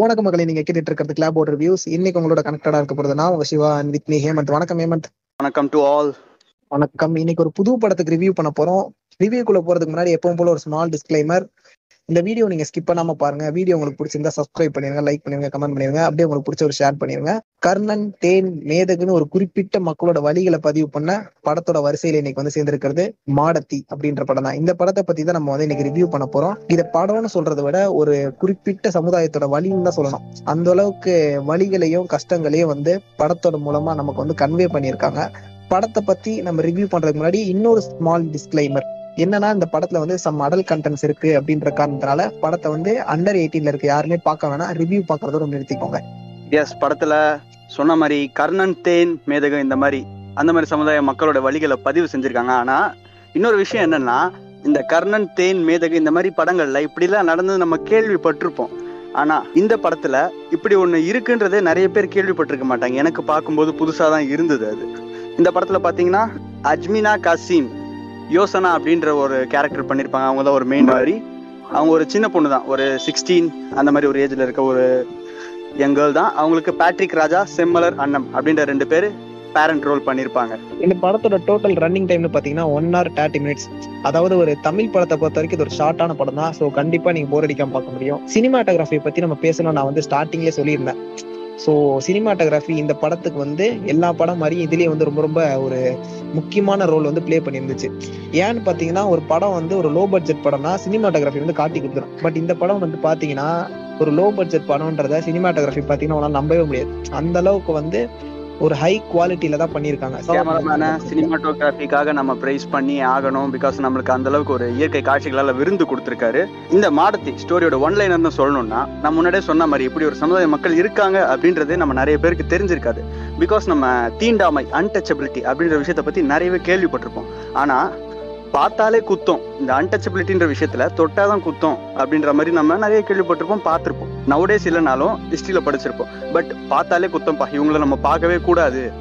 வணக்கம் மக்களை நீங்க கேட்டுட்டு இருக்கிறது கிளாப் ஓட் ரிவ்யூஸ் இன்னைக்கு உங்களோட கனெக்டடா இருக்க போறது நான் சிவா வித் மீ ஹேமந்த். வணக்கம் ஹேமந்த். வணக்கம் டு ஆல் வணக்கம். இன்னைக்கு ஒரு புது படத்துக்கு ரிவ்யூ பண்ண போறோம். ரிவ்யூக்குள்ள போறதுக்கு முன்னாடி எப்பவும் போல ஒரு ஸ்மால் டிஸ்க்ளைமர் இந்த வீடியோ நீங்க ஸ்கிப் பண்ணாம பாருங்க. வீடியோ உங்களுக்கு பிடிச்சிருந்தா சப்ஸ்கிரைப் பண்ணிருங்க லைக் பண்ணிருங்க கமெண்ட் பண்ணிருங்க. அப்படியே உங்களுக்கு பிடிச்ச ஒரு ஷேர் பண்ணிருங்க. கர்ணன் தேன் மேதகுன்னு ஒரு குறிப்பிட்ட மக்களோட வழிகளை பதிவு பண்ண படத்தோட வரிசையில இன்னைக்கு வந்து சேர்ந்திருக்கிறது மாடத்தி அப்படின்ற படம் தான். இந்த படத்தை பத்தி தான் நம்ம வந்து இன்னைக்கு ரிவ்யூ பண்ண போறோம். இத படம்னு சொல்றதை விட ஒரு குறிப்பிட்ட சமுதாயத்தோட வழின்னு தான் சொல்லணும். அந்த அளவுக்கு வழிகளையும் கஷ்டங்களையும் வந்து படத்தோட மூலமா நமக்கு வந்து கன்வே பண்ணியிருக்காங்க. படத்தை பத்தி நம்ம ரிவ்யூ பண்றதுக்கு முன்னாடி இன்னொரு ஸ்மால் டிஸ்க்ளைமர் என்னன்னா இந்த படத்துல வந்து சம் அடல் கண்டென்ட்ஸ் இருக்கு அப்படின்ற காரணத்தினால படத்தை வந்து அண்டர் எயிட்டீன்ல இருக்க யாருமே பார்க்க வேணா ரிவ்யூ பாக்குறதோட நிறுத்திக்கோங்க. எஸ் படத்துல சொன்ன மாதிரி கர்ணன் தேன் மேதகம் இந்த மாதிரி அந்த மாதிரி சமுதாய மக்களோட வழிகளை பதிவு செஞ்சிருக்காங்க. ஆனா இன்னொரு விஷயம் என்னன்னா இந்த கர்ணன் தேன் மேதகு இந்த மாதிரி படங்கள்ல இப்படிலாம் நடந்தது நம்ம கேள்விப்பட்டிருப்போம். ஆனா இந்த படத்துல இப்படி ஒண்ணு இருக்குன்றதே நிறைய பேர் கேள்விப்பட்டிருக்க மாட்டாங்க. எனக்கு பார்க்கும்போது புதுசா தான் இருந்தது அது. இந்த படத்துல பாத்தீங்கன்னா அஜ்மினா காசிம் யோசனா அப்படின்ற ஒரு கேரக்டர் பண்ணியிருப்பாங்க அவங்க தான் ஒரு மெயின் மாதிரி. அவங்க ஒரு சின்ன பொண்ணு தான். ஒரு சிக்ஸ்டீன் அந்த மாதிரி ஒரு ஏஜ்ல இருக்க ஒரு யங் கேர்ள் தான். அவங்களுக்கு பேட்ரிக் ராஜா செம்மலர் அன்னம் அப்படின்ற ரெண்டு பேர் பேரண்ட் ரோல் பண்ணிருப்பாங்க. இந்த படத்தோட டோட்டல் ரன்னிங் டைம்னு பாத்தீங்கன்னா ஒன் ஹவர் தேர்ட்டி மினிட்ஸ் அதாவது ஒரு தமிழ் படத்தை பொறுத்த வரைக்கும் இது ஒரு ஷார்ட்டான படம் தான் ஸோ கண்டிப்பா நீங்க போர் அடிக்காம பார்க்க முடியும். சினிமாட்டோகிராஃபி பத்தி நம்ம பேசணும் நான் வந்து ஸ்டார்டிங்லேயே சொல்லியிருந்தேன். ஸோ சினிமாட்டோகிராஃபி இந்த படத்துக்கு வந்து எல்லா படம் மாதிரியும் இதுலேயே வந்து ரொம்ப ரொம்ப ஒரு முக்கியமான ரோல் வந்து ப்ளே பண்ணியிருந்துச்சு. ஏன்னு பார்த்தீங்கன்னா ஒரு படம் வந்து ஒரு லோ பட்ஜெட் படம்னா சினிமாட்டோகிராஃபி வந்து காட்டி கொடுத்துரும். பட் இந்த படம் வந்து பார்த்தீங்கன்னா ஒரு லோ பட்ஜெட் படம்ன்றத சினிமாட்டோகிராஃபி பார்த்தீங்கன்னா உங்களால் நம்பவே முடியாது. அந்த அளவுக்கு வந்து ஒரு ஹை குவாலிட்டியில தான் பண்ணியிருக்காங்க. கேமராமேன சினிமாட்டோகிராஃபிக்காக நம்ம பிரைஸ் பண்ணி ஆகணும். பிகாஸ் நம்மளுக்கு அந்த அளவுக்கு ஒரு இயற்கை காட்சிகளால விருந்து கொடுத்திருக்காரு. இந்த மாடத்தி ஸ்டோரியோட ஒன் லைனர் சொல்லணும்னா நம்ம முன்னாடியே சொன்ன மாதிரி இப்படி ஒரு சமுதாய மக்கள் இருக்காங்க அப்படின்றது நம்ம நிறைய பேருக்கு தெரிஞ்சிருக்காது. பிகாஸ் நம்ம தீண்டாமை அன்டச்சபிலிட்டி அப்படின்ற விஷயத்த பத்தி நிறையவே கேள்விப்பட்டிருப்போம். ஆனா பார்த்தாலே குத்தம். இந்த அன்டச்சபிலிட்டின்ற விஷயத்துல தொட்டாதான் குத்தம் அப்படின்ற மாதிரி நம்ம நிறைய கேள்விப்பட்டிருப்போம் பார்த்திருப்போம். நவடேஸ் இல்லைனாலும் ஹிஸ்டரியில படிச்சிருப்போம். பட் பார்த்தாலே குத்தம்பா. இவங்கள நம்ம பார்க்கவே கூடாது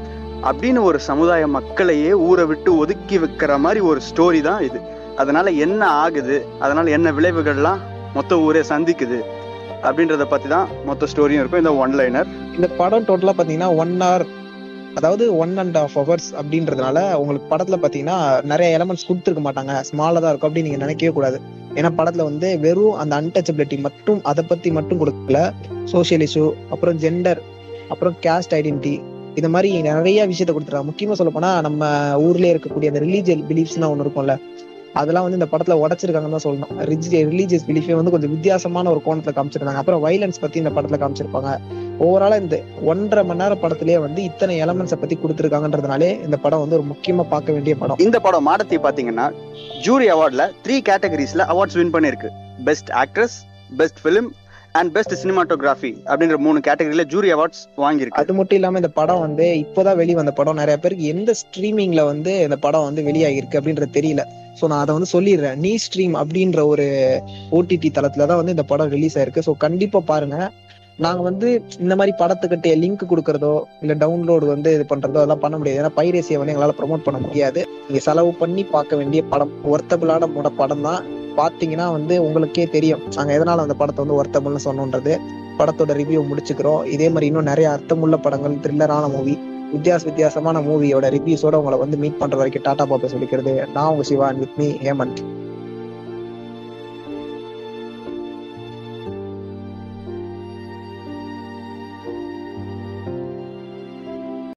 அப்படின்னு ஒரு சமுதாய மக்களையே ஊரை விட்டு ஒதுக்கி வைக்கிற மாதிரி ஒரு ஸ்டோரி தான் இது. அதனால என்ன ஆகுது? அதனால என்ன விளைவுகள்லாம் மொத்த ஊரே சந்திக்குது அப்படின்றத பத்தி தான் மொத்த ஸ்டோரியும் இருக்கும். இந்த ஒன் லைனர் இந்த படம் டோட்டலா பாத்தீங்கன்னா ஒன் ஹவர் அதாவது ஒன் அண்ட் ஆஃப் ஹவர்ஸ் அப்படின்றதுனால உங்களுக்கு படத்துல பாத்தீங்கன்னா நிறைய எலமெண்ட்ஸ் கொடுத்துருக்க மாட்டாங்க. ஸ்மாலா தான் இருக்கும் அப்படின்னு நீங்க நினைக்கவே கூடாது. ஏன்னா படத்துல வந்து வெறும் அந்த அன்டச்சபிலிட்டி மட்டும் அதை பத்தி மட்டும் கொடுக்கல. சோசியல் இஷ்யூ அப்புறம் ஜெண்டர் அப்புறம் கேஸ்ட் ஐடென்டிட்டி இது மாதிரி நிறைய விஷயத்த கொடுத்துருக்காங்க. முக்கியமா சொல்ல போனா நம்ம ஊர்லயே இருக்கக்கூடிய அந்த ரிலீஜியல் பிலீஃப்ஸ்னா ஒன்று இருக்கும்ல. அதெல்லாம் வந்து இந்த படத்துல உடச்சிருக்காங்கன்னு தான் சொல்லணும். ரிலீஜியஸ் பிலீஃபே வந்து கொஞ்சம் வித்தியாசமான ஒரு கோணத்துல காமிச்சிருந்தாங்க. அப்புறம் வைலன்ஸ் பத்தி இந்த படத்துல காமிச்சிருப்பாங்க. ஓவராலா இந்த ஒன்றரை மணி நேர படத்திலேயே வந்து இத்தனை எலமெண்ட்ஸை பத்தி கொடுத்துருக்காங்கன்றதுனாலே இந்த படம் வந்து ஒரு முக்கியமா பார்க்க வேண்டிய படம். இந்த படம் மாடத்தி பாத்தீங்கன்னா ஜூரி அவார்ட்ல த்ரீ கேட்டகரிஸ்ல அவார்ட்ஸ் வின் பண்ணிருக்கு best actress best film and best cinematography அப்படின்ற மூணு கேட்டகரியில ஜூரி அவார்ட்ஸ் வாங்கியிருக்கு. அது மட்டும் இல்லாம இந்த படம் வந்து இப்போதான் வெளி வந்த படம். நிறைய பேருக்கு எந்த ஸ்ட்ரீமிங்ல வந்து இந்த படம் வந்து வெளியாகிருக்கு அப்படின்றது தெரியல. ஸோ நான் அதை வந்து சொல்லிடுறேன். நீ ஸ்ட்ரீம் அப்படின்ற ஒரு ஓடிடி தளத்துல தான் வந்து இந்த படம் ரிலீஸ் ஆயிருக்கு. ஸோ கண்டிப்பா பாருங்க. நாங்க வந்து இந்த மாதிரி படத்துக்கிட்டே லிங்க் கொடுக்கறதோ இல்ல டவுன்லோடு வந்து இது பண்றதோ அதெல்லாம் பண்ண முடியாது. ஏன்னா பைரேசியை வந்து எங்களால ப்ரமோட் பண்ண முடியாது. நீங்க செலவு பண்ணி பார்க்க வேண்டிய படம். ஒர்த்தபிளான படம் தான். பார்த்தீங்கன்னா வந்து உங்களுக்கே தெரியும். நாங்கள் எதனால் அந்த படத்தை வந்து ஒர்த்தபுள்னு சொன்னோன்றது. படத்தோட ரிவ்யூ முடிச்சுக்கிறோம். இதே மாதிரி இன்னும் நிறைய அர்த்தமுள்ள படங்கள் த்ரில்லரான மூவி வித்தியாச வித்தியாசமான மூவியோட ரிவ்யூஸோட உங்களை வந்து மீட் பண்ணுற வரைக்கும் டாடா பாப்பை சொல்லிக்கிறது. நான் உங்க சிவா வித் மீ ஹேமந்த்.